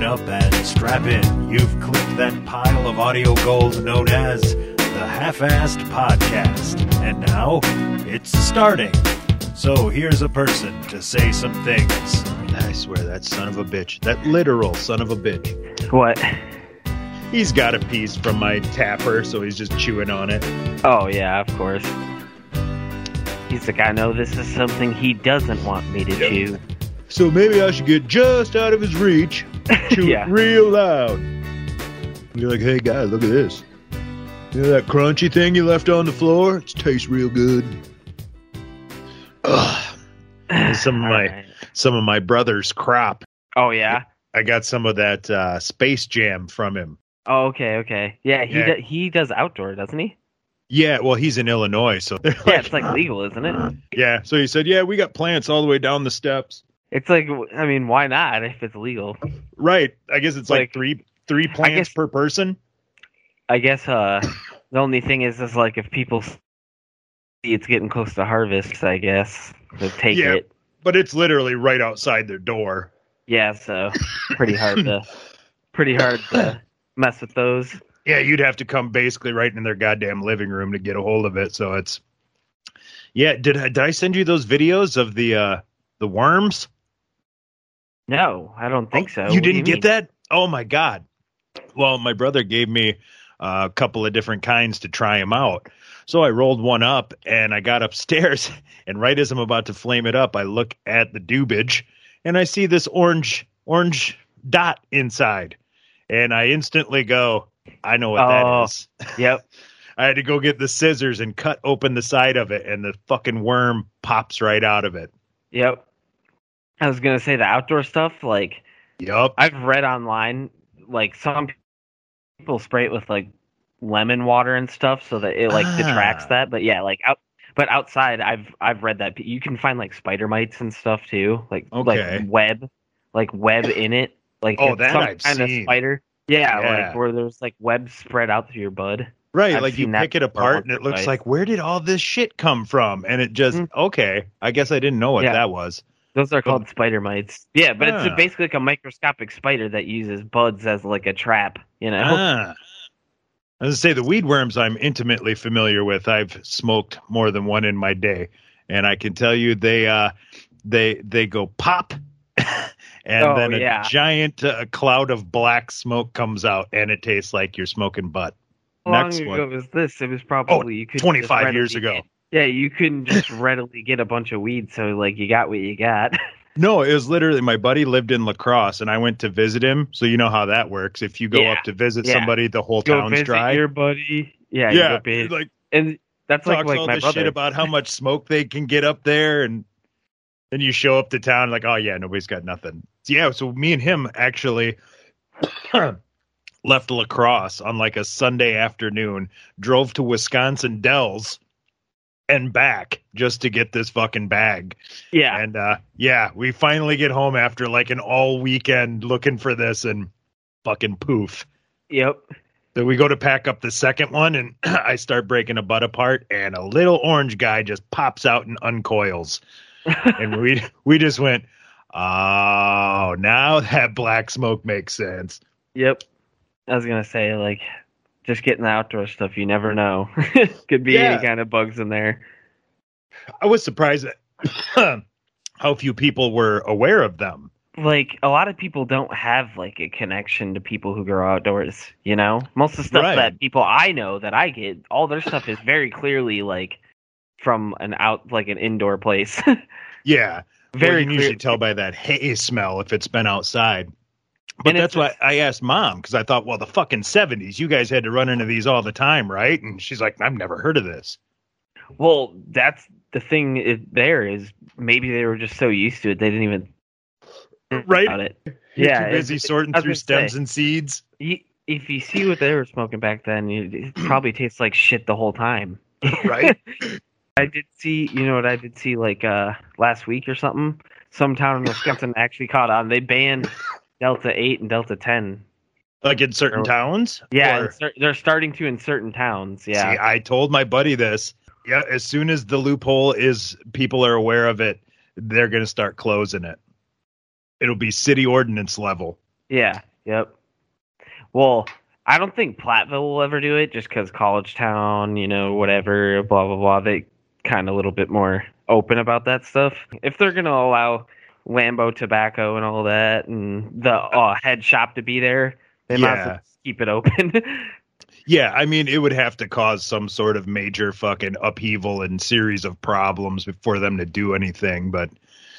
tune up and strap in. You've clicked that pile of audio gold known as the Half-Assed Podcast. And now, it's starting. So here's a person to say some things. I swear that son of a bitch, that literal son of a bitch. What? He's got a piece from my tapper, so he's just chewing on it. Oh yeah, of course. He's like, I know this is something he doesn't want me to Yep. chew. So maybe I should get just out of his reach, chew Yeah. it real loud. You're like, hey guy, look at this. You know that crunchy thing you left on the floor? It tastes real good. Ugh. some of my- Alright. Some of my brother's crop. Oh yeah. I got some of that uh, Space Jam from him. Oh okay, okay. Yeah, he Yeah. Do, he does outdoor, doesn't he? Yeah, well, he's in Illinois, so Yeah, it's like legal, isn't it? yeah. So he said, yeah, we got plants all the way down the steps. It's like, I mean, why not if it's legal? Right. I guess it's like, Like- three three plants guess- per person. I guess uh, the only thing is, is like if people see it's getting close to harvest, I guess they take Yeah. it. But it's literally right outside their door. Yeah, so pretty hard to, pretty hard to mess with those. Yeah, you'd have to come basically right in their goddamn living room to get a hold of it. So it's yeah. Did I, did I send you those videos of the uh the worms? No, I don't think so. You What didn't get that? Oh my god. Well, my brother gave me uh, a couple of different kinds to try them out. So I rolled one up and I got upstairs and right as I'm about to flame it up, I look at the dubage and I see this orange orange dot inside. And I instantly go, I know what Oh. that is. Yep. I had to go get the scissors and cut open the side of it and the fucking worm pops right out of it. Yep. I was gonna say the outdoor stuff. Like Yup. I've read online, like some people spray it with like lemon water and stuff, so that it like Ah. detracts that. But yeah, like out. But outside, I've I've read that you can find like spider mites and stuff too, like Okay. like web, like web in it, like Oh, that some I've kind seen. of spider. Yeah, Yeah. like where there's like web spread out through your bud. Right, I've like you pick it apart and it looks like where did all this shit come from? And it just Mm. okay. I guess I didn't know what Yeah. that was. Those are called spider mites. Yeah, but Ah. it's basically like a microscopic spider that uses buds as like a trap. You know. Ah. I was gonna say the weed worms I'm intimately familiar with. I've smoked more than one in my day, and I can tell you they uh they they go pop, and Oh, then a yeah. giant uh, cloud of black smoke comes out, and it tastes like you're smoking butt. How long ago one. Oh, was this? It was probably you could 25 years ago. Yeah, you couldn't just readily get a bunch of weed, so like you got what you got. No, it was literally my buddy lived in La Crosse, and I went to visit him. So you know how that works. If you go Yeah. up to visit Yeah. somebody, the whole go town's visit dry. your buddy. Yeah, yeah, like and that's like talks like all my this brother. shit about how much smoke they can get up there, and then you show up to town like, oh yeah, nobody's got nothing. So, yeah, so me and him actually left La Crosse on like a Sunday afternoon, drove to Wisconsin Dells and back just to get this fucking bag. yeah, And uh yeah, we finally get home after like an all weekend looking for this and fucking poof. yep. So we go to pack up the second one and I start breaking a butt apart and a little orange guy just pops out and uncoils. And we we just went, Oh, now that black smoke makes sense. Yep. I was gonna say like just getting the outdoor stuff. You never know. Could be Yeah. any kind of bugs in there. I was surprised at how few people were aware of them. like a lot of people don't have like a connection to people who grow outdoors you know most of the stuff Right. that people i know that i get all their stuff is very clearly like from an out like an indoor place Yeah. very well, you can usually tell by that hay smell if it's been outside. But And that's why I asked mom because I thought, well, the fucking seventies, you guys had to run into these all the time, right? And she's like, I've never heard of this. well that's the thing is, there is maybe they were just so used to it they didn't even Right. about it You're yeah too busy it- sorting I was through stems say. and seeds. you, if you see what they were smoking back then it probably tastes like shit the whole time Right. I did see, you know what I did see like uh last week or something. Some town in Wisconsin actually caught on. They banned Delta Eight and Delta Ten. Like in certain Or- towns. Yeah, cer- they're starting to in certain towns. Yeah, See, I told my buddy this. Yeah, as soon as the loophole is people are aware of it, they're going to start closing it. It'll be city ordinance level. yeah. Yep. Well, I don't think Platteville will ever do it just because College Town, you know, whatever, blah, blah, blah. They kind of a little bit more open about that stuff. If they're going to allow Lambo tobacco and all that and the uh, head shop to be there, they might as Yeah. well keep it open. Yeah, I mean, it would have to cause some sort of major fucking upheaval and series of problems for them to do anything. But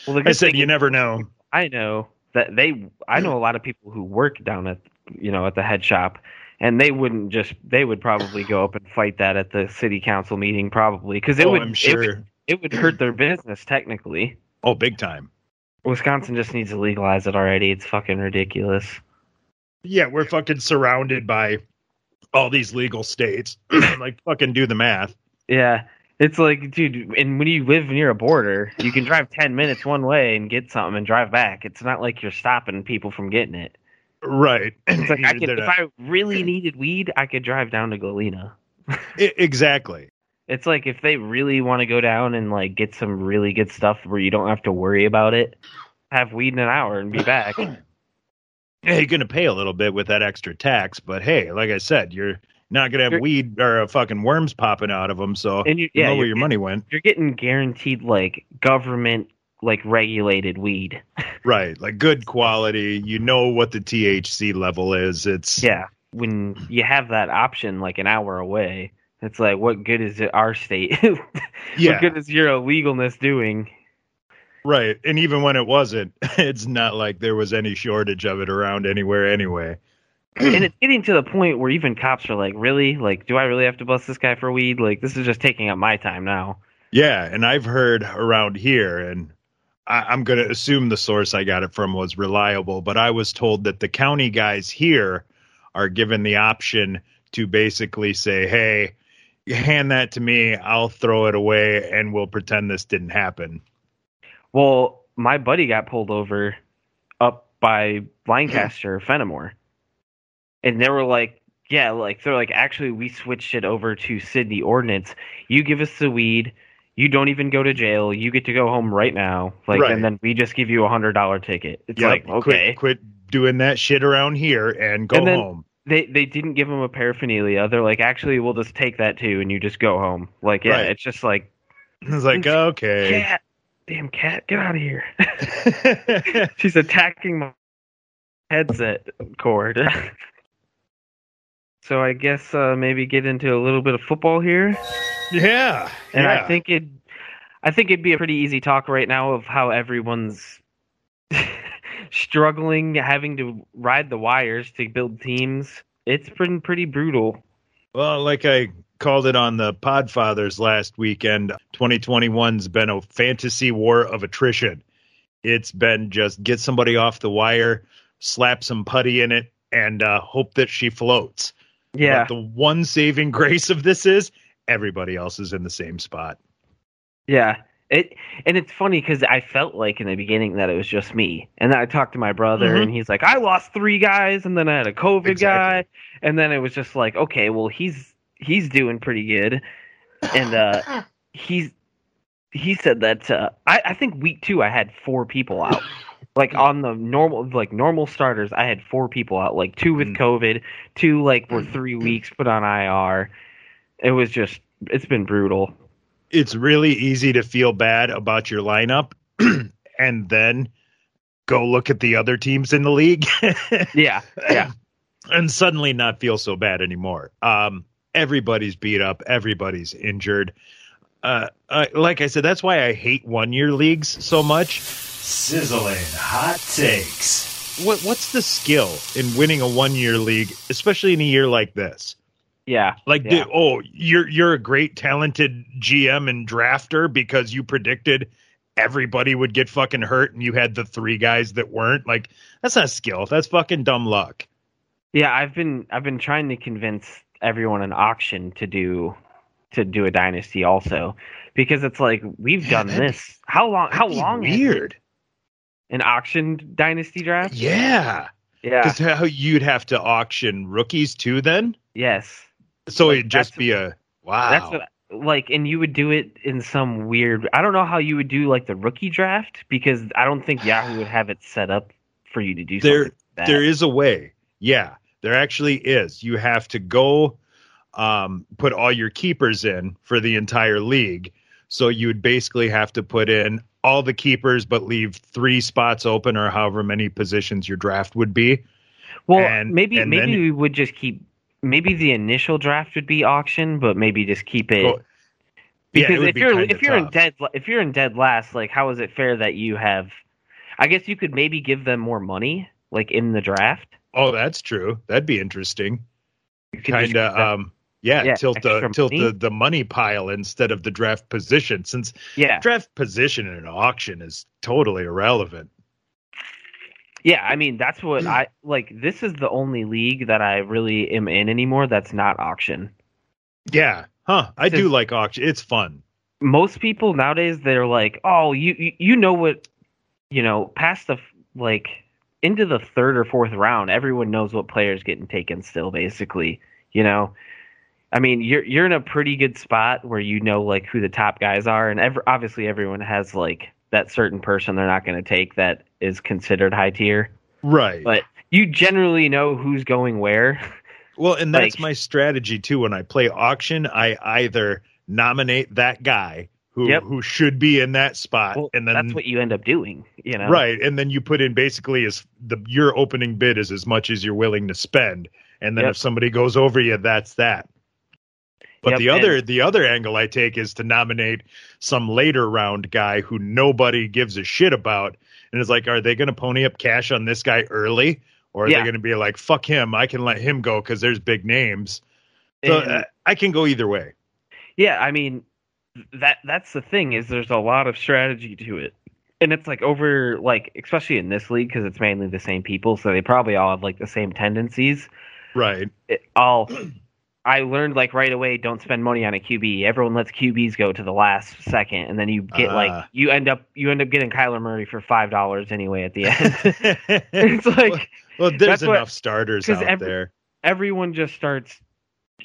well, I said you never know. I know that they. I know a lot of people who work down at you know at the head shop, and they wouldn't just. They would probably go up and fight that at the city council meeting, probably because it oh, would. I'm it sure. would- It would hurt their business technically. oh, big time. Wisconsin just needs to legalize it already. It's fucking ridiculous. Yeah, we're fucking surrounded by all these legal states. like, fucking do the math. Yeah. It's like, dude, and when you live near a border, you can drive 10 minutes one way and get something and drive back. It's not like you're stopping people from getting it. Right. It's like, I could, if I really needed weed, I could drive down to Galena. Exactly. It's like if they really want to go down and like get some really good stuff where you don't have to worry about it, have weed in an hour and be back. Yeah, you're going to pay a little bit with that extra tax, but hey, like I said, you're not going to have You're- weed or uh, fucking worms popping out of them, so And you, yeah, know where your money went. you're getting guaranteed like government like regulated weed. Right, like good quality. You know what the THC level is. It's Yeah. When you have that option like an hour away, it's like what good is it our state? yeah, What good is your illegalness doing? right. And even when it wasn't, it's not like there was any shortage of it around anywhere anyway. and it's getting to the point where even cops are like, really? Like, do I really have to bust this guy for weed? Like, this is just taking up my time now. Yeah, and I've heard around here, and I, I'm going to assume the source I got it from was reliable, but I was told that the county guys here are given the option to basically say, hey, hand that to me, I'll throw it away, and we'll pretend this didn't happen. Well, my buddy got pulled over up by Lancaster, Fennimore. And they were like, yeah, like they're like, actually, we switched it over to Sydney ordinance. You give us the weed, you don't even go to jail. You get to go home right now. Like, Right. and then we just give you a hundred dollar ticket. It's Yeah, like, okay. quit, quit doing that shit around here and go And then- home. They they didn't give him a paraphernalia. They're like, actually, we'll just take that too, and you just go home. Like, yeah, Right. it's just like, It's like, okay. cat, damn cat, get out of here. She's attacking my headset cord. so I guess uh, maybe get into a little bit of football here, yeah. and yeah. I think it, I think it'd be a pretty easy talk right now of how everyone's struggling, having to ride the wires to build teams. It's been pretty brutal. Well, like I called it on the Podfathers last weekend, 2021's been a fantasy war of attrition. It's been just get somebody off the wire, slap some putty in it, and uh, hope that she floats. Yeah, But the one saving grace of this is everybody else is in the same spot. Yeah. It and it's funny because I felt like in the beginning that it was just me, and then I talked to my brother, Mhm. and he's like, "I lost three guys, and then I had a COVID Exactly. guy, and then it was just like, okay, well he's he's doing pretty good, and uh, he's he said that uh, I I think week two I had four people out, like on the normal like normal starters I had four people out, like two with Mm. COVID, two like were three weeks put on IR. It was just it's been brutal. It's really easy to feel bad about your lineup and then go look at the other teams in the league. Yeah, yeah. and suddenly not feel so bad anymore. Um, everybody's beat up, everybody's injured. Uh, uh, like I said, that's why I hate one year leagues so much. Sizzling hot takes. What what's the skill in winning a one year league, especially in a year like this? Yeah. Like, yeah. dude, oh, you're you're a great talented GM and drafter because you predicted everybody would get fucking hurt and you had the three guys that weren't. Like, that's not skill. That's fucking dumb luck. Yeah, I've been I've been trying to convince everyone in auction to do to do a dynasty also because it's like we've done this. How long how long Weird. an auction dynasty draft? Yeah. Yeah. Because how you'd have to auction rookies too then? Yes. So Like, it'd just be a wow. That's what like and you would do it in some weird I don't know how you would do like the rookie draft because I don't think Yahoo would have it set up for you to do there something. that. There is a way. Yeah, there actually is. You have to go um, put all your keepers in for the entire league. So you would basically have to put in all the keepers, but leave three spots open, or however many positions your draft would be. well, and- maybe and maybe then- we would just keep. Maybe the initial draft would be auction, but maybe just keep it. Well, yeah, it because would if be you're if you're in dead if you're in dead last, like how is it fair that you have? I guess you could maybe give them more money, like in the draft. Oh, that's true. That'd be interesting. You could just Kind of, um, yeah, Yeah, tilt the tilt money. the, the money pile instead of the draft position, since yeah, draft position in an auction is totally irrelevant. Yeah. I mean, that's what mm. I like. This is the only league that I really am in anymore. That's not auction. Yeah, huh? I do like auction. It's fun. most people nowadays they're like, oh, you you, you know what, you know, past the like into the third or fourth round, everyone knows what players getting taken. Still, basically, you know, I mean, you're you're in a pretty good spot where you know like who the top guys are, and ev- obviously everyone has like that certain person they're not going to take that is considered high tier, Right. but you generally know who's going where. Well, and that's Like- my strategy too. When I play auction, I either nominate that guy who Yep. who should be in that spot, Well, and then that's what you end up doing, you know. right, and then you put in basically as the your opening bid is as much as you're willing to spend, and then Yep. if somebody goes over you, that's that. But Yep, the other the other angle I take is to nominate some later round guy who nobody gives a shit about, and it's like, are they going to pony up cash on this guy early, or are Yeah. they going to be like, fuck him, I can let him go because there's big names. So And- uh, I can go either way. Yeah, I mean that that's the thing is there's a lot of strategy to it. And it's like over like especially in this league because it's mainly the same people, so they probably all have like the same tendencies. Right. It, I'll I learned like right away don't spend money on a QB. Everyone lets QBs go to the last second and then you get Ah. like you end up you end up getting Kyler Murray for five dollars anyway at the end. it's like well, there's that's what- enough starters out every- there. everyone just starts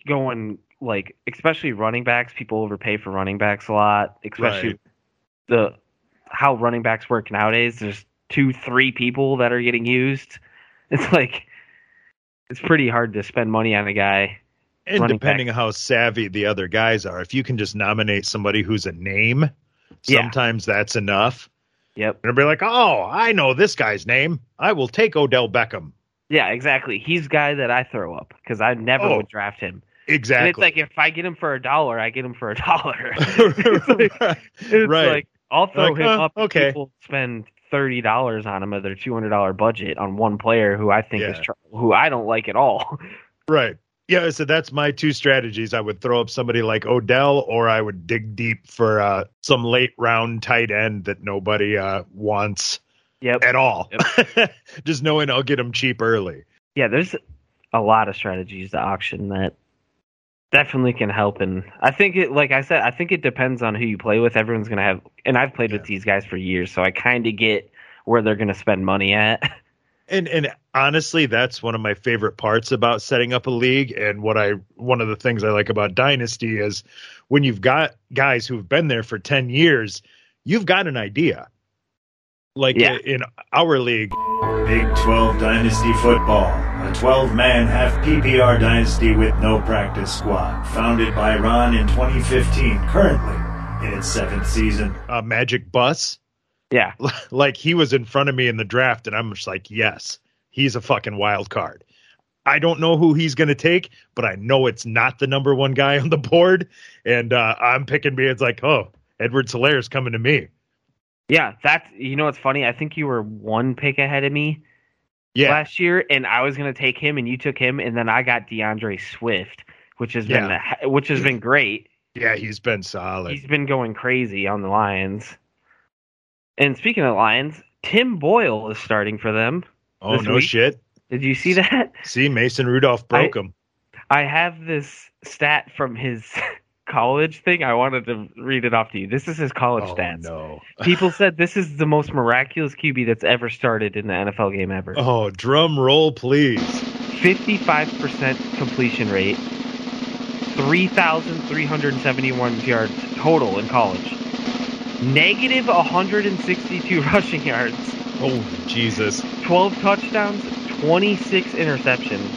going like especially running backs people overpay for running backs a lot especially Right. the how running backs work nowadays there's two three people that are getting used it's like it's pretty hard to spend money on a guy And depending on how savvy the other guys are, if you can just nominate somebody who's a name, Yeah. sometimes that's enough. yep And be like, oh, I know this guy's name. I will take Odell Beckham. yeah exactly he's the guy that i throw up because i never Oh, would draft him Exactly. and it's like if i get him for a dollar i get him for a dollar it's like, right. It's Right. like I'll throw Like, him uh, up. okay. People spend thirty dollars on him of their two hundred dollar budget on one player who I think is tr- who I don't like at all. Right. Yeah, so that's my two strategies. I would throw up somebody like Odell, or I would dig deep for uh, some late round tight end that nobody uh, wants Yep. at all. Just knowing I'll get them cheap early. Yeah, there's a lot of strategies to auction that definitely can help and I think it like I said, I think it depends on who you play with. Everyone's gonna have and I've played with these guys for years, so I kinda get where they're gonna spend money at. And and honestly, that's one of my favorite parts about setting up a league. And what I one of the things I like about Dynasty is when you've got guys who've been there for ten years, you've got an idea. Like Yeah. in our league, Big 12 Dynasty Football, a 12 man half PPR dynasty with no practice squad. Founded by Ron in 2015, currently in its seventh season. a Magic Bus, yeah. like he was in front of me in the draft, and I'm just like, yes, he's a fucking wild card. I don't know who he's going to take, but I know it's not the number one guy on the board, and uh, I'm picking me. It's like, oh, Edwards-Helaire's coming to me. Yeah, that's you know what's funny? I think you were one pick ahead of me Yeah, last year, and I was going to take him, and you took him, and then I got D'Andre Swift, which has been which has been great. yeah, he's been solid. He's been going crazy on the Lions. And speaking of Lions, Tim Boyle is starting for them. oh no week. shit. Did you see that? See, Mason Rudolph broke him. I have this stat from his college thing. I wanted to read it off to you. This is his college Oh stats. no. People said this is the most miraculous QB that's ever started in the NFL game ever. Oh, drum roll, please. 55% completion rate, 3,371 yards total in college, negative 162 rushing yards, Oh Jesus. 12 touchdowns, 26 interceptions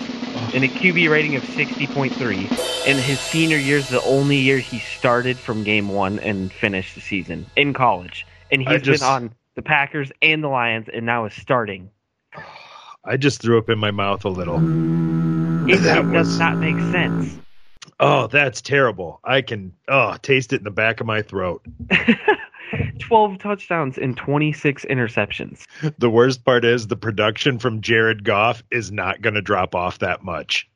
and a QB rating of 60.3. And his senior year is the only year he started from game one and finished the season in college. And he's just- been on the Packers and the Lions and now is starting. I just threw up in my mouth a little. It, That it was- does not make sense. Oh, that's terrible. I can oh taste it in the back of my throat. 12 touchdowns and 26 interceptions. The worst part is the production from Jared Goff is not going to drop off that much.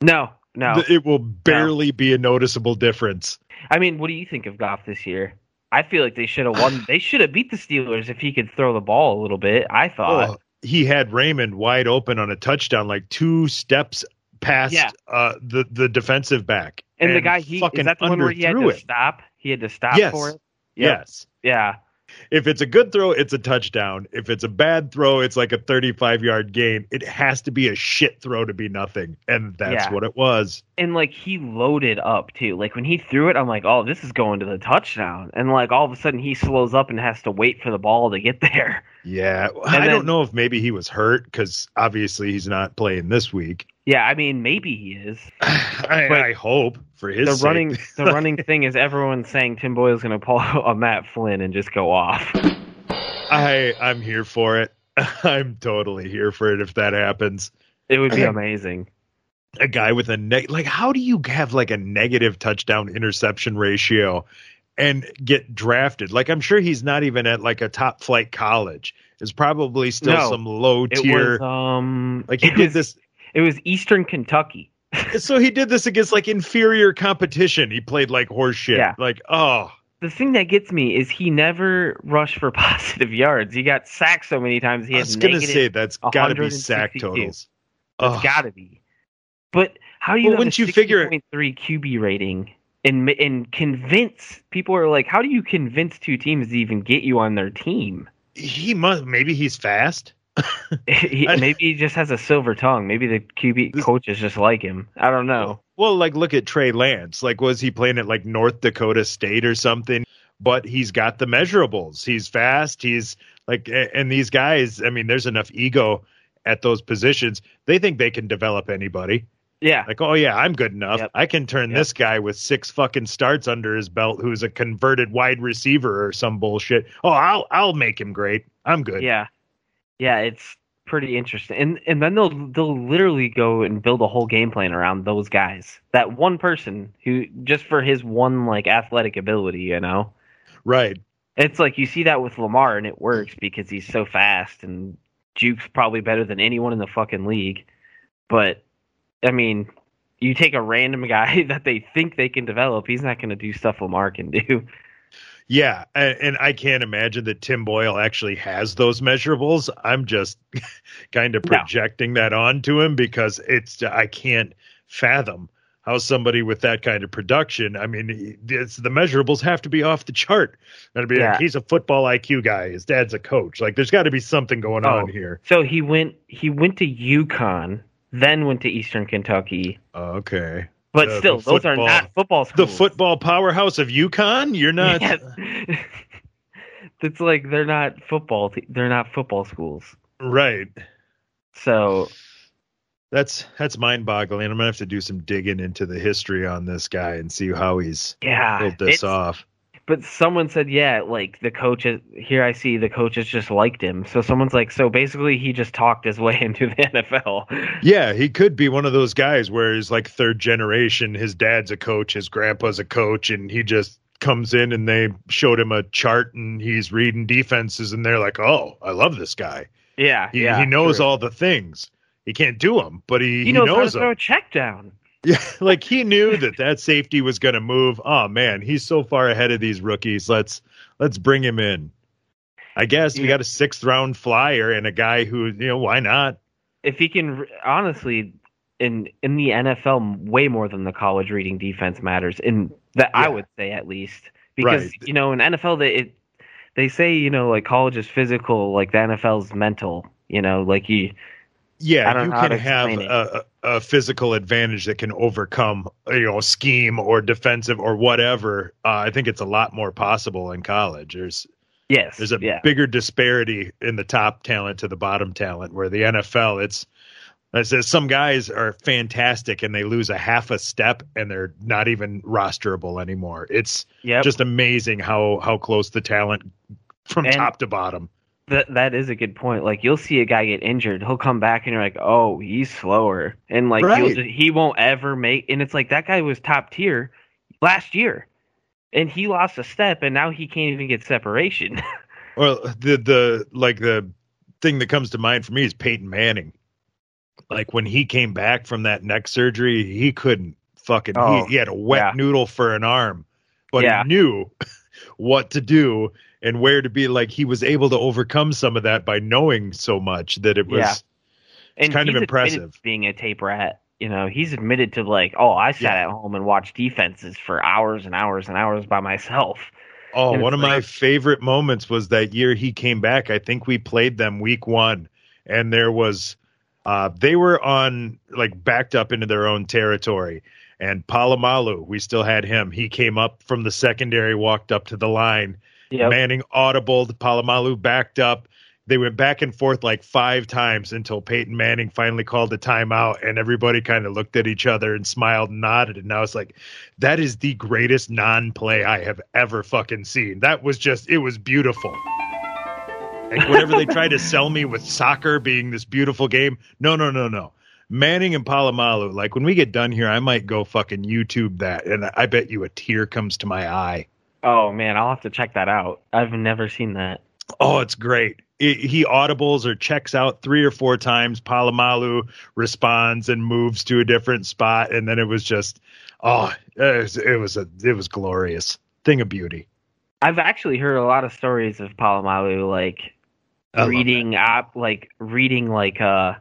No, no. It will barely be a noticeable difference. I mean, what do you think of Goff this year? I feel like they should have won. They should have beat the Steelers if he could throw the ball a little bit. I thought. Oh, he had Raymond wide open on a touchdown, like two steps past Yeah. uh, the the defensive back, and, the guy he fucking is that the one where he had to it. stop. He had to stop Yes. for it. Yep. Yes. Yeah. If it's a good throw, it's a touchdown. If it's a bad throw, it's like a 35 yard gain. It has to be a shit throw to be nothing. And that's Yeah. what it was. And like he loaded up too. Like when he threw it, I'm like, oh, this is going to the touchdown. And like all of a sudden he slows up and has to wait for the ball to get there. Yeah. I then- don't know if maybe he was hurt because obviously he's not playing this week. Yeah, I mean maybe he is. I, But I hope for his the sake. running the running thing is everyone's saying Tim Boyle's going to pull a Matt Flynn and just go off. I I'm here for it. I'm totally here for it if that happens. It would be amazing. A guy with a neg like how do you have like a negative touchdown interception ratio and get drafted? Like I'm sure he's not even at like a top flight college. It's probably still No. some low It tier was um like he did was, this It was Eastern Kentucky. so he did this against like inferior competition. He played like horseshit. Yeah. Like, oh The thing that gets me is he never rushed for positive yards. He got sacked so many times. He I was going to say that's gotta be sack totals. It's got to be. But how do you Well, wouldn't a you figure- three QB rating and and convince people are like, how do you convince two teams to even get you on their team? he must maybe he's fast. He- maybe he just has a silver tongue. Maybe the QB coaches just like him. I don't know. Oh, well, like look at Trey Lance. Like was he playing at like North Dakota State or something? But he's got the measurables. He's fast. He's like and these guys, I mean, there's enough ego at those positions. They think they can develop anybody. Yeah, Like, oh yeah, I'm good enough. Yep. I can turn Yep. this guy with six fucking starts under his belt who's a converted wide receiver or some bullshit. Oh, I'll I'll make him great. I'm good. yeah, yeah. It's pretty interesting. And and then they'll they'll literally go and build a whole game plan around those guys. That one person who just for his one like athletic ability, you know. Right. It's like you see that with Lamar and it works because he's so fast and Juke's probably better than anyone in the fucking league. But I mean, you take a random guy that they think they can develop, he's not going to do stuff Lamar can do. Yeah, and, and I can't imagine that Tim Boyle actually has those measurables. I'm just kind of No. projecting that onto him because it's I can't fathom how somebody with that kind of production. I mean, it's, the measurables have to be off the chart. That'd be Yeah. like he's a football IQ guy. His dad's a coach. Like, there's got to be something going Oh. on here. So he went he went to UConn, then went to Eastern Kentucky. Okay, But The- still, the those are not football schools. the football powerhouse of UConn. You're not. Yes. it's like they're not football. Te- they're not football schools. right. So That's that's mind boggling. I'm gonna have to do some digging into the history on this guy and see how he's yeah, pulled this off. But someone said, yeah, like the coaches here. I see the coaches just liked him. So someone's like, so basically, he just talked his way into the NFL. Yeah, he could be one of those guys where he's like third generation. His dad's a coach, his grandpa's a coach, and he just comes in and they showed him a chart and he's reading defenses and they're like, "Oh, I love this guy. Yeah, He, yeah, he knows true. all the things. He can't do them, but he, He he knows, knows, how to throw a check down. Yeah, like he knew that that safety was going to move. Oh man, he's so far ahead of these rookies. Let's let's bring him in. I guess we got a sixth round flyer and a guy who you know why not? If he can, honestly, in in the NFL, way more than the college reading defense matters. In that, I would say at least because Right. you know in NFL they it they say you know like college is physical, like the NFL's mental. You know, like you Yeah, I don't you can have a, a physical advantage that can overcome you know scheme or defensive or whatever. Uh, I think it's a lot more possible in college. There's Yes. There's a yeah. bigger disparity in the top talent to the bottom talent. Where the NFL, it's I said some guys are fantastic and they lose a half a step and they're not even rosterable anymore. It's Yep. just amazing how how close the talent from And- top to bottom. That that is a good point. Like you'll see a guy get injured, he'll come back and you're like, oh, he's slower, and like Right. he'll, he won't ever make. And it's like that guy was top tier last year, and he lost a step, and now he can't even get separation. Well, the the like the thing that comes to mind for me is Peyton Manning. Like when he came back from that neck surgery, he couldn't fucking Oh, he, he had a wet yeah. noodle for an arm, but Yeah. he knew what to do and where to be. Like he was able to overcome some of that by knowing so much that it was Yeah. and kind of impressive. being a tape rat. You know, he's admitted to like, oh, I sat Yeah. at home and watched defenses for hours and hours and hours by myself. Oh, And one of my favorite moments was that year he came back. I think we played them week one, and there was uh, they were on like backed up into their own territory. And Polamalu, we still had him. He came up from the secondary, walked up to the line. Yep. Manning audible. Polamalu backed up. They went back and forth like five times until Peyton Manning finally called a timeout, and everybody kind of looked at each other and smiled and nodded. And I was like, "That is the greatest non-play I have ever fucking seen. That was just, it was beautiful." Like whatever they try to sell me with soccer being this beautiful game, no, no, no, no. Manning and Polamalu, like when we get done here, I might go fucking YouTube that, and I bet you a tear comes to my eye. Oh man, I'll have to check that out. I've never seen that. Oh, it's great. It, he audibles or checks out three or four times. Polamalu responds and moves to a different spot, and then it was just, oh, it was, it was a, it was glorious thing of beauty. I've actually heard a lot of stories of Polamalu like I reading op like reading like uh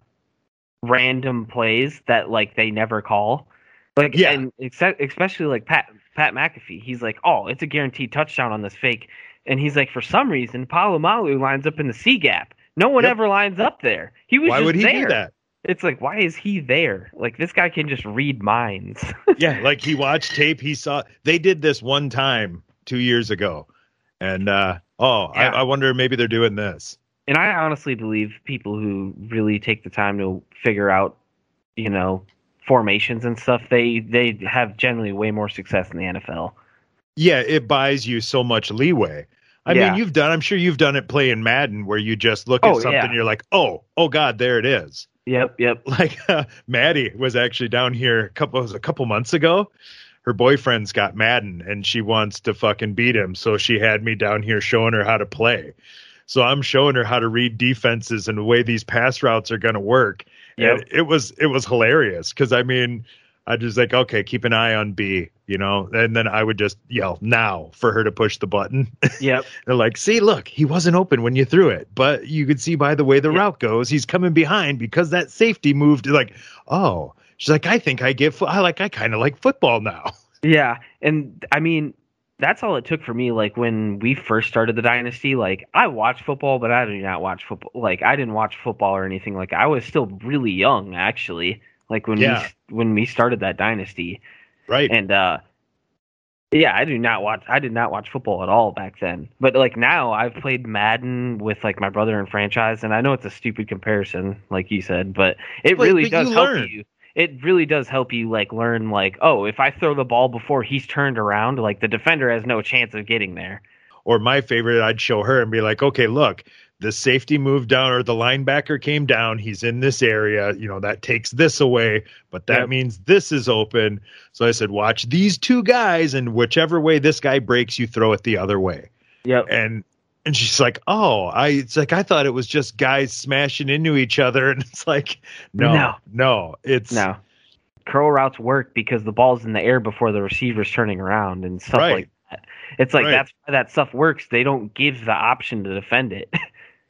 random plays that like they never call. Like Yeah. and except especially like Pat Pat McAfee, he's like, "Oh, it's a guaranteed touchdown on this fake." And he's like, "For some reason, Polamalu lines up in the C gap. No one Yep. ever lines up there. He was Why would he there. do that? It's like, why is he there? Like this guy can just read minds. yeah, like he watched tape. He saw they did this one time two years ago, and uh, oh, Yeah. I, I wonder maybe they're doing this. and I honestly believe people who really take the time to figure out, you know, formations and stuff, they they have generally way more success in the NFL. Yeah, it buys you so much leeway. I Yeah. mean, you've done. I'm sure you've done it playing Madden, where you just look at Oh, something, yeah. and you're like, oh, oh God, there it is. Yep, yep. like uh, Maddie was actually down here a couple was a couple months ago. Her boyfriend's got Madden and she wants to fucking beat him, so she had me down here showing her how to play. So I'm showing her how to read defenses and the way these pass routes are going to work. Yep. And it was it was hilarious because I mean I just like okay, keep an eye on B, you know, and then I would just yell now for her to push the button. Yep. They're like, see, look, he wasn't open when you threw it, but you could see by the way the Yeah. route goes, he's coming behind because that safety moved. Like, oh, she's like, I think I get, fo- I like, I kind of like football now. Yeah, and I mean that's all it took for me. Like when we first started the dynasty, like I watched football, but I do not watch football. Like I didn't watch football or anything. Like I was still really young, actually. Like when Yeah. we when we started that dynasty, Right? and uh yeah i do not watch i did not watch football at all back then but like now i've played madden with like my brother in franchise and i know it's a stupid comparison like you said but it But- really but does you help learn. you it really does help you like learn like oh if i throw the ball before he's turned around like the defender has no chance of getting there or my favorite, I'd show her and be like, okay, look, the safety moved down or the linebacker came down. He's in this area. You know, that takes this away, but that Yep. means this is open. So I said, watch these two guys, and whichever way this guy breaks, you throw it the other way. yep and and she's like, "Oh, I." It's like I thought it was just guys smashing into each other, and it's like, no, No. no, it's no curl routes work because the ball's in the air before the receiver's turning around and stuff Right. like that it's like Right. that's why that stuff works they don't give the option to defend it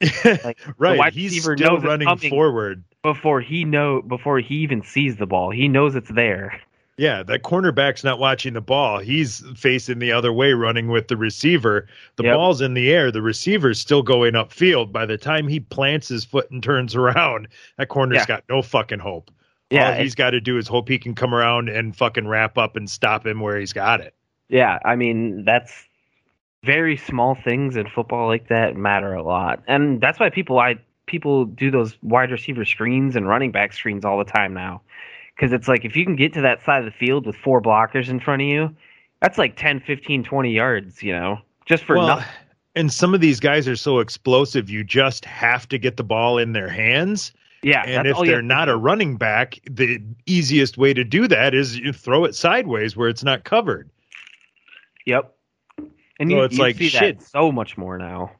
Like, right. He's still running forward. before he know before he even sees the ball. He knows it's there. Yeah, that cornerback's not watching the ball. He's facing the other way, running with the receiver. The Yep. ball's in the air. The receiver's still going upfield. By the time he plants his foot and turns around, that corner's Yeah. got no fucking hope. Yeah, All he's got to do is hope he can come around and fucking wrap up and stop him where he's got it. Yeah, I mean that's very small things in football like that matter a lot, and that's why people I people do those wide receiver screens and running back screens all the time now, because it's like if you can get to that side of the field with four blockers in front of you, that's like 10, 15, 20 yards, you know, just for well, nothing. and some of these guys are so explosive, you just have to get the ball in their hands. Yeah, And if they're not a running back, the easiest way to do that is you throw it sideways where it's not covered. Yep. And So you, it's you like, see shit. that so much more now.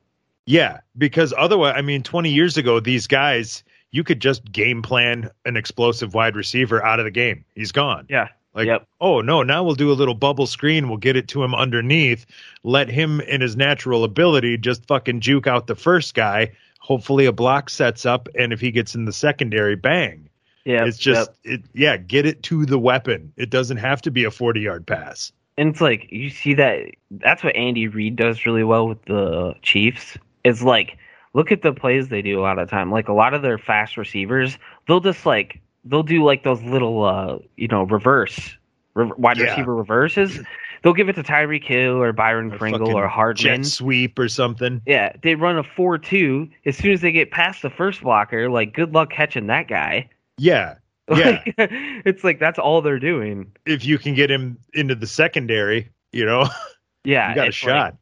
Yeah, because otherwise, I mean, 20 years ago, these guys, you could just game plan an explosive wide receiver out of the game. He's gone. Yeah. Like, Yep. oh no, now we'll do a little bubble screen. We'll get it to him underneath. Let him in his natural ability just fucking juke out the first guy. Hopefully a block sets up, and if he gets in the secondary, bang. Yeah. it's just it yeah, get it to the weapon. It doesn't have to be a 40 yard pass. and it's like you see that that's what Andy Reid does really well with the Chiefs. Is like look at the plays they do a lot of time. Like a lot of their fast receivers, they'll just like they'll do like those little uh you know reverse re- wide Yeah. receiver reverses. They'll give it to Tyreek Hill or Byron A Pringle or Hardman. jet sweep or something. Yeah, they run a four-two. As soon as they get past the first blocker, like good luck catching that guy. Yeah. Yeah. Like, it's like that's all they're doing. if you can get him into the secondary, you know, Yeah, you got a it's like- shot.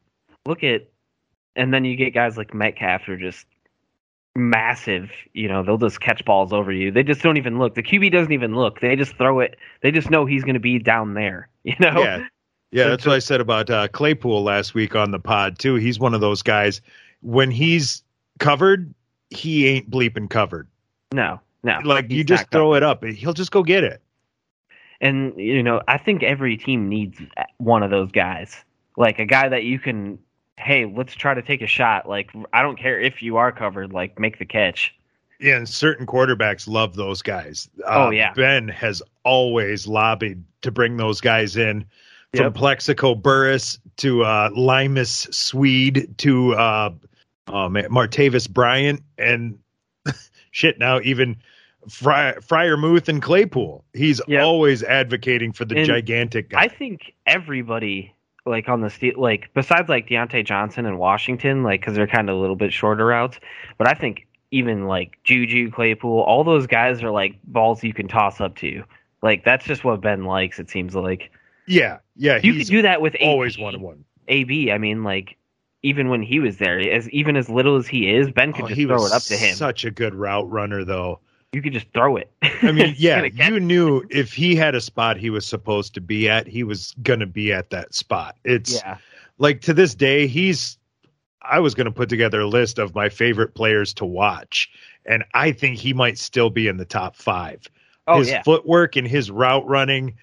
look at and then you get guys like Metcalf who are just massive, you know, they'll just catch balls over you. They just don't even look. The QB doesn't even look. They just throw it. They just know he's going to be down there, you know? Yeah. Yeah, So that's what I said about uh, Claypool last week on the pod too. He's one of those guys when he's covered, he ain't bleeping covered. No. No. Like you just throw covered. it up, he'll just go get it. And you know, I think every team needs one of those guys. Like a guy that you can hey, let's try to take a shot. Like I don't care if you are covered, like make the catch. Yeah, and certain quarterbacks love those guys. Oh, Uh, yeah. Ben has always lobbied to bring those guys in. From Yep. Plaxico Burress to uh, Limas Sweed to uh, oh man, Martavis Bryant and shit. Now even Fry, Freiermuth and Claypool. He's Yep. always advocating for the And gigantic guy. I think everybody, like on the steel, like besides like Diontae Johnson and Washington, like because they're kind of a little bit shorter routes. But I think even like Juju, Claypool, all those guys are like balls you can toss up to. Like that's just what Ben likes. It seems like yeah, yeah. you could do that with AB. always one on one. AB. I mean, like even when he was there, as even as little as he is, Ben could Oh, just throw it up to him. such a good route runner, though. You could just throw it. I mean, yeah, you knew if he had a spot he was supposed to be at, he was going to be at that spot. It's yeah, like to this day, he's. I was going to put together a list of my favorite players to watch, and I think he might still be in the top five. oh his yeah, footwork and his route running.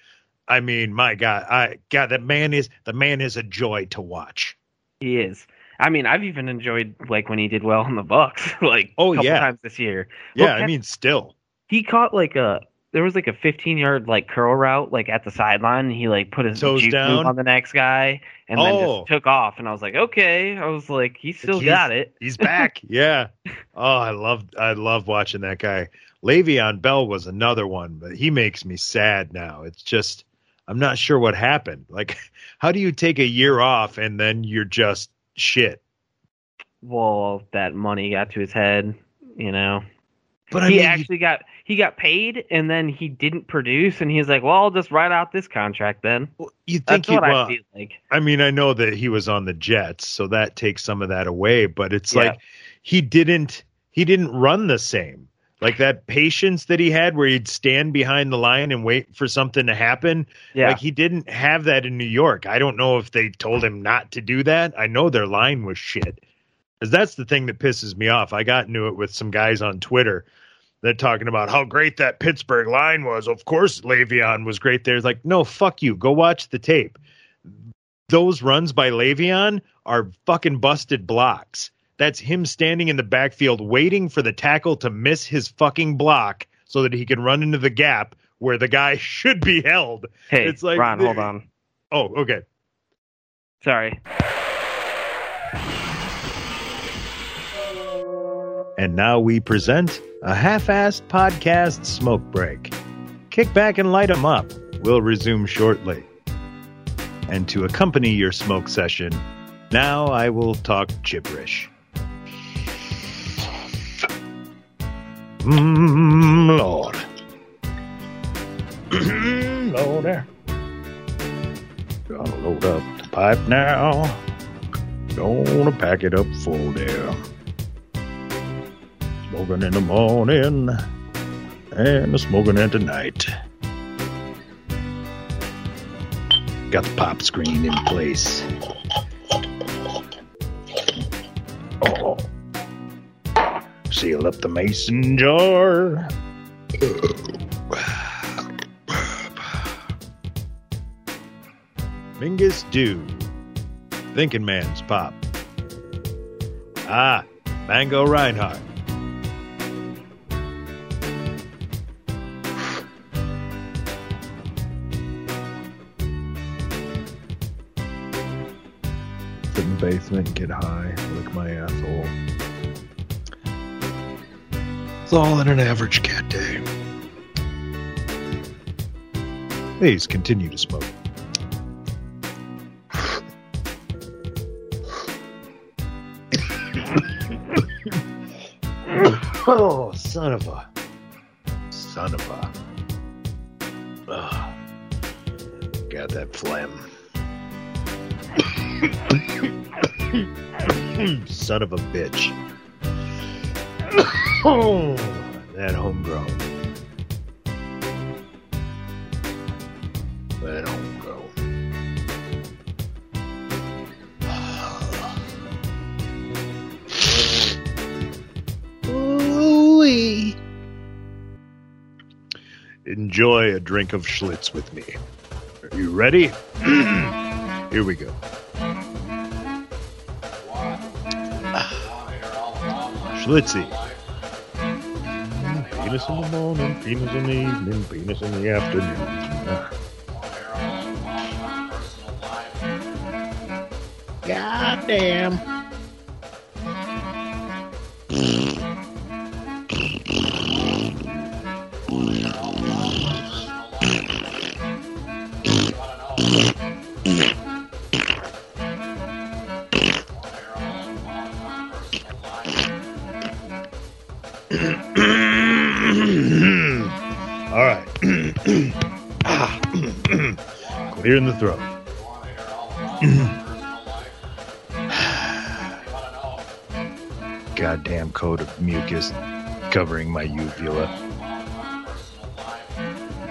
I mean, my God, I God, that man is the man is a joy to watch. he is. I mean, I've even enjoyed like when he did well on the Bucs, like Oh, a couple yeah. times this year. Yeah, I mean, still, he caught like a there was like a 15 yard like curl route like at the sideline and he like put his Toes down? on the next guy and then Oh. just took off and I was like okay I was like he still He's- got it he's back. yeah. Oh, I love I love watching that guy. Le'Veon Bell was another one, but he makes me sad now. It's just I'm not sure what happened. Like, how do you take a year off and then you're just shit? well that money got to his head you know But I he mean, actually got he got paid and then he didn't produce and he's like well I'll just write out this contract then you think that's he, what well, I feel like I mean, I know that he was on the Jets, so that takes some of that away, but it's Yeah. like he didn't he didn't run the same. Like that patience that he had where he'd stand behind the line and wait for something to happen. yeah Like he didn't have that in New York. I don't know if they told him not to do that. I know their line was shit. Cuz that's the thing that pisses me off. I got into it with some guys on Twitter that talking about how great that Pittsburgh line was. Of course Le'Veon was great there. It's like, "No, fuck you. Go watch the tape." those runs by Le'Veon are fucking busted blocks. That's him standing in the backfield waiting for the tackle to miss his fucking block so that he can run into the gap where the guy should be held. hey it's like- Ron hold on Oh, okay. sorry And now we present a half assed podcast smoke break. Kick back and light 'em up. We'll resume shortly. And to accompany your smoke session, Now I will talk gibberish. Mm, Lord. Lord. Gonna load up the pipe now. Gonna pack it up full there. Smoking in the morning and smoking at the night. Got the pop screen in place. Oh. Seal up the mason jar. Mingus Dew. Thinking Man's Pop. Ah, Mango Reinhardt. Sit in basement, get high, lick my asshole. It's all in an average cat day. Please continue to smoke. oh, son of a. Son of a. Ugh. Got that phlegm. son of a bitch. Oh, that homegrown. That homegrown. Enjoy a drink of Schlitz with me. Are you ready? Here we go. Schlitzy. Penis in the morning, penis in the evening, penis in the afternoon. God damn. Clearing the throat. Goddamn coat of mucus covering my uvula.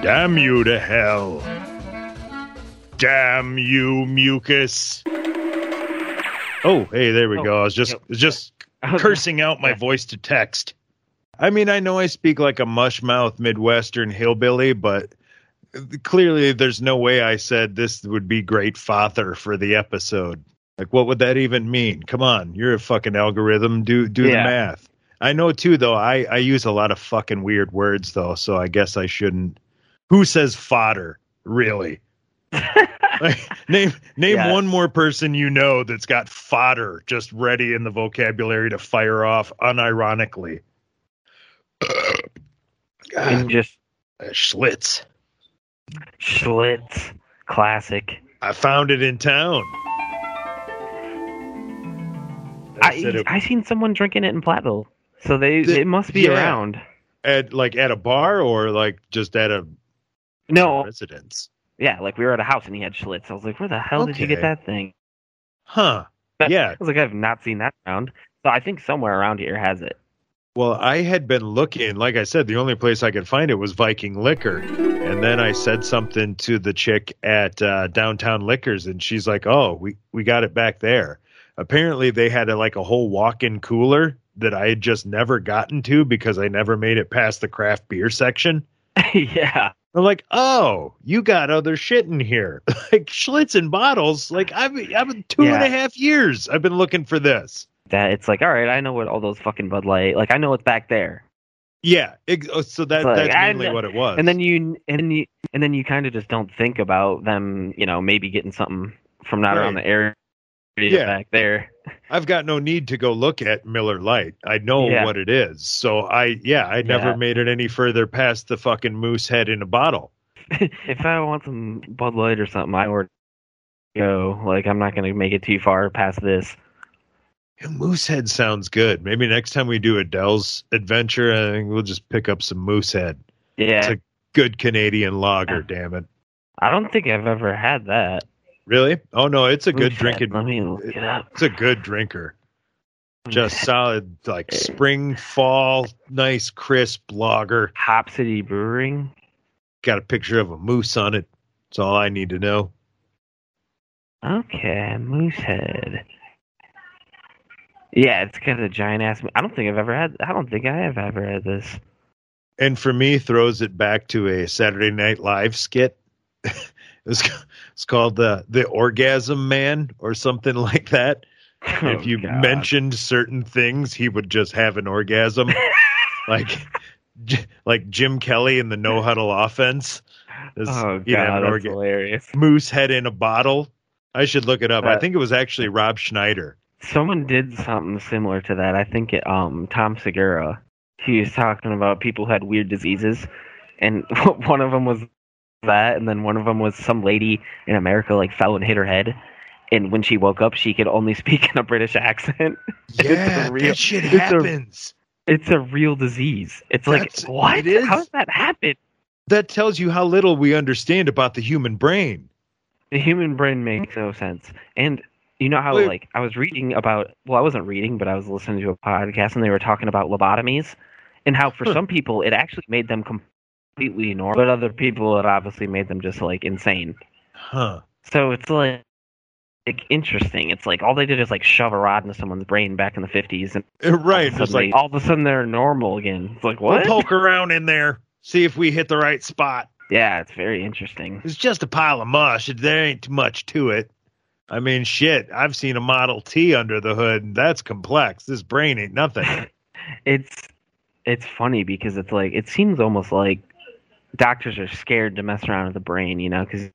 Damn you to hell. Damn you, mucus. Oh, hey, there we Oh, go. I was just yep. just cursing out my voice to text. I mean, I know I speak like a mushmouth Midwestern hillbilly, but clearly there's no way I said this would be great father for the episode. Like, what would that even mean? Come on, you're a fucking algorithm. Do do the math. I know too, though. I I use a lot of fucking weird words, though, so I guess I shouldn't. Who says fodder? Really? Like, name name Yeah. one more person you know that's got fodder just ready in the vocabulary to fire off unironically. and just uh, Schlitz. Schlitz, classic. I found it in town. I I it I seen someone drinking it in Platteville, so they The- it must be yeah. around. at like at a bar or like just at a No, residence. yeah, like we were at a house and he had Schlitz. I was like, where the hell did you get that thing? Huh. Yeah. I was like, I've not seen that around. So I think somewhere around here has it. Well, I had been looking, like I said, the only place I could find it was Viking Liquor. And then I said something to the chick at uh, Downtown Liquors, and she's like, "Oh, we we got it back there." Apparently, they had a, like a whole walk-in cooler that I had just never gotten to because I never made it past the craft beer section. yeah. I'm like, "Oh, you got other shit in here, like Schlitz and bottles." Like I've I've been two and a half years I've been looking for this. That it's like, all right, I know what all those fucking Bud Light like I know it's back there. Yeah, ex- oh, so that like, that's mainly what it was. And then you and then you and then you kind of just don't think about them, you know, maybe getting something from not around the area Yeah. back there. I've got no need to go look at Miller Lite. I know Yeah. what it is. So I yeah, I never Yeah. made it any further past the fucking moose head in a bottle. if I want some Bud Light or something, I order go. Like I'm not gonna make it too far past this. Moosehead sounds good. Maybe next time we do Adele's adventure, I think we'll just pick up some Moosehead. Yeah, It's a good Canadian lager, damn it. I don't think I've ever had that. Really? Oh no, it's a good Moosehead. drinking. Let me look it up. It's a good drinker. Just solid, like spring, fall, nice, crisp lager. Hop City Brewing. Got a picture of a moose on it. That's all I need to know. Okay, Moosehead. Yeah, it's got a giant ass. I don't think I've ever had. I don't think I have ever had this. And for me, throws it back to a Saturday Night Live skit. it was it's called the the Orgasm Man or something like that. Oh, if Oh, you God. mentioned certain things, he would just have an orgasm, like like Jim Kelly in the No Huddle offense. Is, oh god, that's orga- hilarious. moose head in a bottle. I should look it up. I think it was actually Rob Schneider. Someone did something similar to that. I think it, um Tom Segura. He was talking about people who had weird diseases, and one of them was that, and then one of them was some lady in America like fell and hit her head, and when she woke up, she could only speak in a British accent. Yeah, real- that shit it's a- happens. It's a real disease. It's like what? it is. How does that happen? that tells you how little we understand about the human brain. The human brain makes no sense. And you know how Wait. like I was reading about well, I wasn't reading, but I was listening to a podcast and they were talking about lobotomies and how for Huh. some people it actually made them completely normal, but other people it obviously made them just like insane. Huh. So it's like like interesting. It's like all they did is like shove a rod into someone's brain back in the fifties and Uh, Right. all of, a It's sudden like all of a sudden they're normal again. It's like we'll what? poke around in there, see if we hit the right spot. yeah, it's very interesting. It's just a pile of mush. There ain't too much to it. I mean, shit. I've seen a Model T under the hood, and that's complex. This brain ain't nothing. it's it's funny because it's like it seems almost like doctors are scared to mess around with the brain, you know, because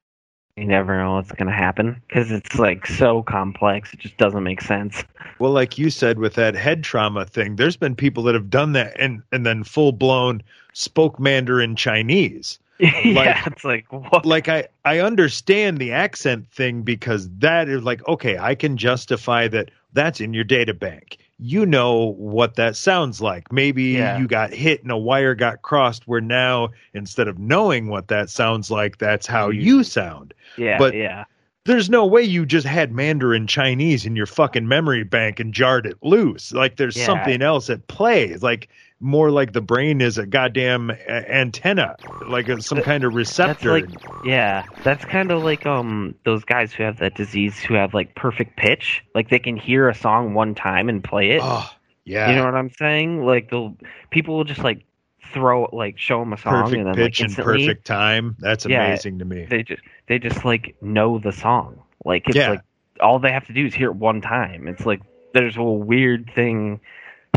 you never know what's going to happen because it's like so complex. It just doesn't make sense. well, like you said with that head trauma thing, there's been people that have done that and and then full blown spoke Mandarin Chinese. yeah, it's like what? like I I understand the accent thing because that is like okay, I can justify that that's in your data bank. You know what that sounds like. Maybe Yeah. you got hit and a wire got crossed where now instead of knowing what that sounds like, that's how You- you sound. yeah, but- yeah, There's no way you just had Mandarin Chinese in your fucking memory bank and jarred it loose. Like there's Yeah. something else at play. Like more like the brain is a goddamn a- antenna, like a, some kind of receptor. like- yeah. That's kind of like um those guys who have that disease who have like perfect pitch, like they can hear a song one time and play it. oh, yeah. You know what I'm saying? Like the people will just like throw like show them a song perfect and then pitch like and perfect time. That's Yeah. amazing to me. they just they just like know the song. Like it's Yeah. like all they have to do is hear it one time. It's like there's a weird thing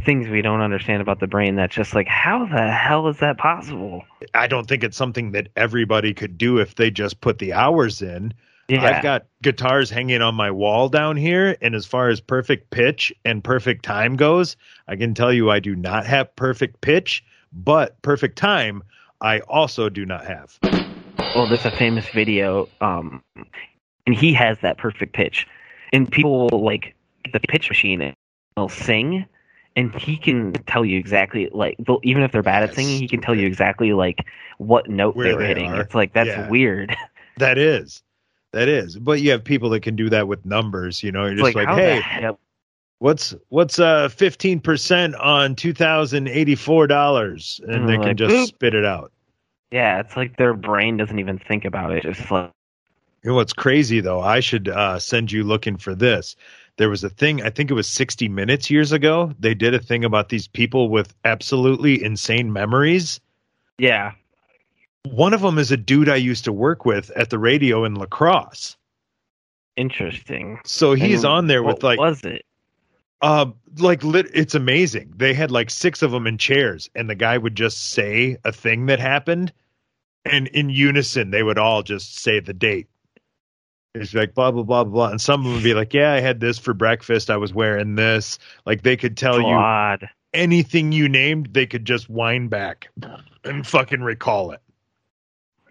things we don't understand about the brain that's just like how the hell is that possible? I don't think it's something that everybody could do if they just put the hours in. Yeah. I've got guitars hanging on my wall down here, and as far as perfect pitch and perfect time goes, I can tell you I do not have perfect pitch, but perfect time I also do not have. well, there's a famous video, um, and he has that perfect pitch, and people will like the pitch machine and they'll sing, and he can tell you exactly like even if they're bad at singing, he can tell you exactly like what note Where they were they hitting. are. It's like that's Yeah. weird. That is. That is. But you have people that can do that with numbers, you know, you're It's just like, like, hey, what's what's uh 15% on $2084 and they Mm, can like, just boop. spit it out. Yeah, it's like their brain doesn't even think about it. It's just like You know what's crazy though? I should uh, send you looking for this. There was a thing, I think it was 60 Minutes years ago. They did a thing about these people with absolutely insane memories. yeah, One of them is a dude I used to work with at the radio in La Crosse. interesting. So he's And on there with like, was it? uh, like lit, it's amazing. They had like six of them in chairs, and the guy would just say a thing that happened, and in unison they would all just say the date. It's like blah blah blah blah, and some of them would be like, "Yeah, I had this for breakfast. I was wearing this." Like they could tell you anything you named, they could just wind back and fucking recall it.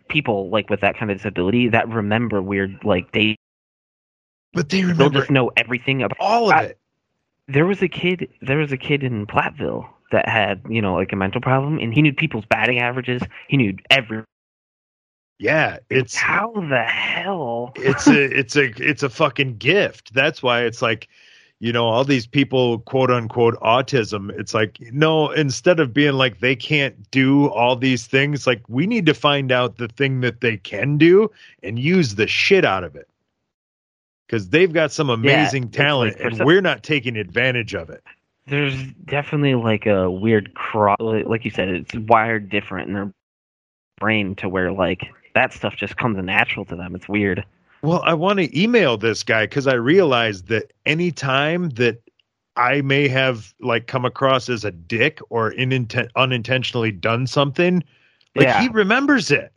people like with that kind of disability that remember weird like dates but they remember They'll just know everything about. all of I- it. There was a kid. There was a kid in Platteville that had you know like a mental problem, and he knew people's batting averages. He knew every. Yeah, it's How the hell? it's a it's a it's a fucking gift. That's why it's like, you know, all these people quote unquote autism. It's like no, instead of being like they can't do all these things, like we need to find out the thing that they can do and use the shit out of it. Because they've got some amazing it's talent, like and some- we're not taking advantage of it. There's definitely like a weird cross. Like you said, it's wired different in their brain to where like that stuff just comes natural to them. It's weird. Well, I want to email this guy because I realized that any time that I may have like come across as a dick or ininten- unintentionally done something, like Yeah. he remembers it.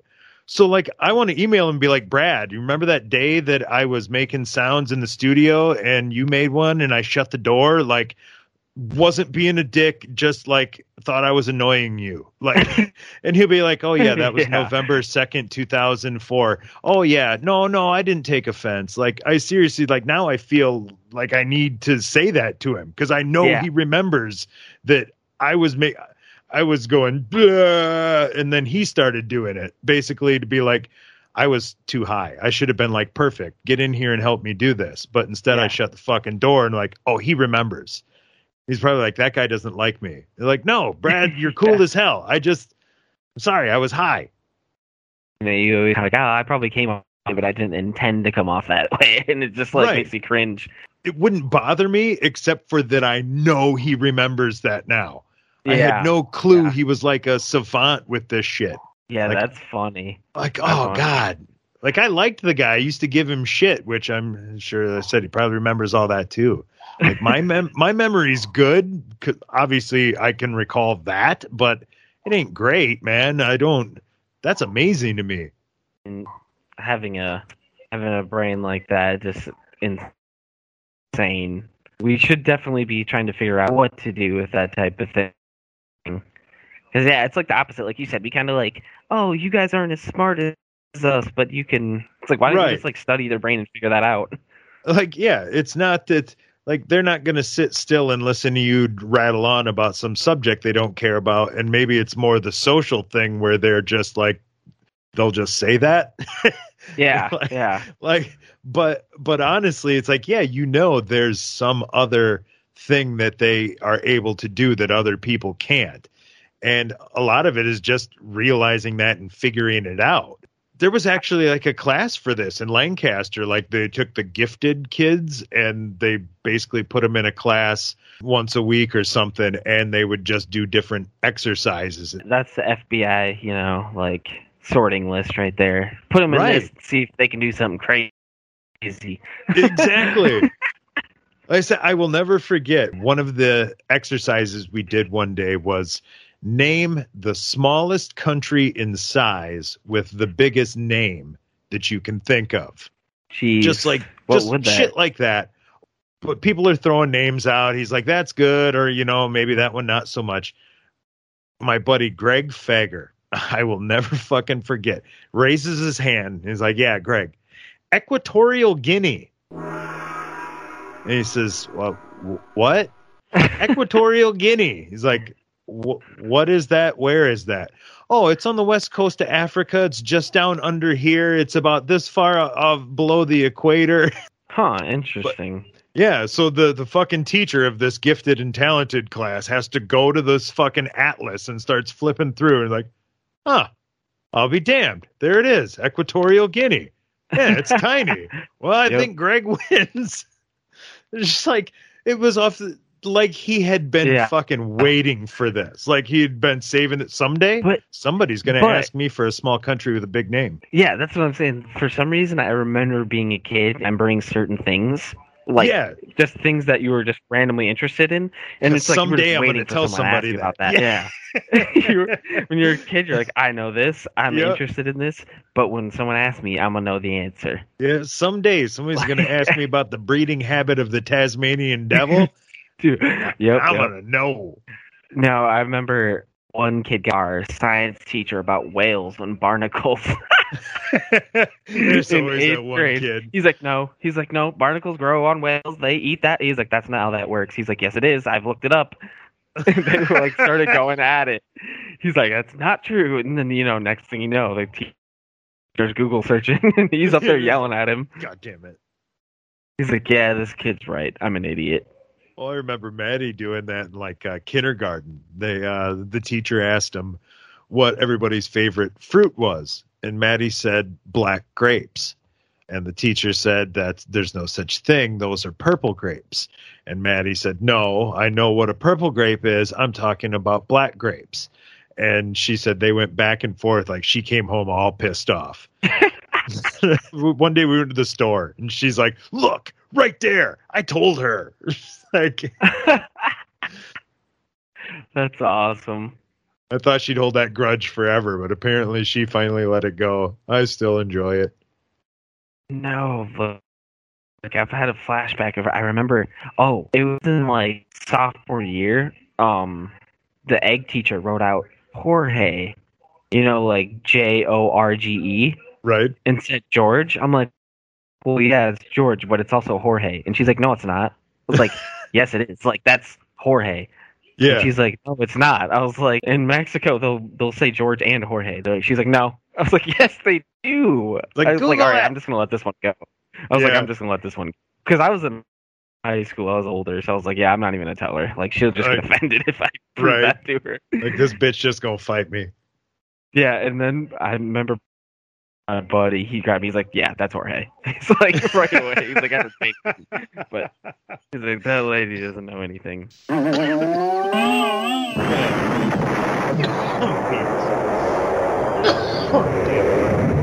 So like I want to email him and be like, Brad, you remember that day that I was making sounds in the studio and you made one and I shut the door? Like wasn't being a dick, just like thought I was annoying you. Like and he'll be like, Oh yeah, that was Yeah. November second, two thousand four. Oh yeah, no, no, I didn't take offense. Like I seriously like now I feel like I need to say that to him because I know Yeah. he remembers that I was make I was going and then he started doing it basically to be like I was too high. I should have been like perfect. Get in here and help me do this. But instead I shut the fucking door and like, "Oh, he remembers." He's probably like that guy doesn't like me. They're like, "No, Brad, you're cool Yeah. as hell. I just I'm sorry, I was high." You know, you always like, oh, I probably came off, but I didn't intend to come off that way, and it just like Right. makes me cringe. It wouldn't bother me except for that I know he remembers that now. Yeah. I had no clue Yeah. he was like a savant with this shit. Yeah, Like- that's funny. Like, oh fine. god. Like I liked the guy. I used to give him shit, which I'm sure I said he probably remembers all that too. Like my mem- my memory's good. obviously, I can recall that, but it ain't great, man. I don't. That's amazing to me. And having a having a brain like that just insane. We should definitely be trying to figure out what to do with that type of thing. Because yeah, it's like the opposite. Like you said, we kind of like, oh, you guys aren't as smart as us, but you can. It's like why don't Right. you just like study their brain and figure that out? Like, yeah, it's not that. Like they're not going to sit still and listen to you rattle on about some subject they don't care about, and maybe it's more the social thing where they're just like, they'll just say that. Yeah, Like- yeah. like but but honestly it's like yeah you know there's some other thing that they are able to do that other people can't and a lot of it is just realizing that and figuring it out there was actually like a class for this in lancaster like they took the gifted kids and they basically put them in a class once a week or something and they would just do different exercises That's the FBI, you know, like sorting list right there. Put them in Right. this, see if they can do something crazy. exactly. Like I said, I will never forget one of the exercises we did one day was name the smallest country in size with the biggest name that you can think of. Jeez. Just like just shit like that. But people are throwing names out. He's like, that's good, or you know, maybe that one not so much. My buddy Greg Fager, I will never fucking forget, raises his hand. He's like, Yeah, Greg, Equatorial Guinea. And he says, Well, wh- what? Equatorial Guinea. He's like, "Wh- What is that? Where is that? Oh, it's on the west coast of Africa. It's just down under here. It's about this far of below the equator. Huh, interesting. Yeah, so the the fucking teacher of this gifted and talented class has to go to this fucking atlas and starts flipping through and like, huh, I'll be damned. There it is, Equatorial Guinea. Yeah, it's tiny. Well, I Yep. think Greg wins. It's just like it was off the, like he had been Yeah. fucking waiting for this. Like he'd been saving it someday. But- somebody's gonna but- ask me for a small country with a big name. yeah, that's what I'm saying. For some reason, I remember being a kid, remembering certain things, like yeah, just things that you were just randomly interested in, and it's like someday I'm gonna tell someone to somebody about that. Yeah. Yeah. When you're a kid, you're like, I know this, I'm Yep. interested in this, but when someone asks me, I'm gonna know the answer. Yeah, someday somebody's going to ask me about the breeding habit of the Tasmanian devil. Dude, yep, I'm yep. going to know. No, I remember one kid got our science teacher about whales and barnacles. There's always that one grade. kid. He's like, no. He's like, no. Barnacles grow on whales. They eat that. He's like, that's not how that works. He's like, yes, it is. I've looked it up. they were like started going at it. He's like, that's not true. And then you know, next thing you know, the teacher's Google searching, and he's up there yelling at him. God damn it. He's like, yeah, this kid's right. I'm an idiot. Well, I remember Maddie doing that in like uh, kindergarten. They uh, the teacher asked him what everybody's favorite fruit was, and Maddie said black grapes. And the teacher said that there's no such thing; those are purple grapes. And Maddie said, "No, I know what a purple grape is. I'm talking about black grapes." And she said they went back and forth. Like she came home all pissed off. One day we went to the store, and she's like, "Look, right there! I told her." like That's awesome. I thought she'd hold that grudge forever, but apparently she finally let it go. I still enjoy it. No, look, like I've had a flashback of. I remember. Oh, it was in like sophomore year. Um, the egg teacher wrote out Jorge, you know, like J O R G E, Right? and said George. I'm like, well, yeah, it's George, but it's also Jorge. And she's like, no, it's not. I was like, yes, it is. Like that's Jorge. Yeah. And she's like, no, it's not. I was like, in Mexico, they'll they'll say George and Jorge. Like, she's like, no. I was like, yes, they do. Like, I was like, all right. I'm just gonna let this one go. I was like, I'm just gonna let this one because I was in high school. I was older, so I was like, yeah, I'm not even gonna tell her. Like, she'll just Right. get offended if I prove Right. that to her. like this bitch just gonna fight me. Yeah, and then I remember my buddy. He grabbed me. He's like, yeah, that's Jorge. He's like right away. He's like, I was thinking, but he's like, that lady doesn't know anything. Oh,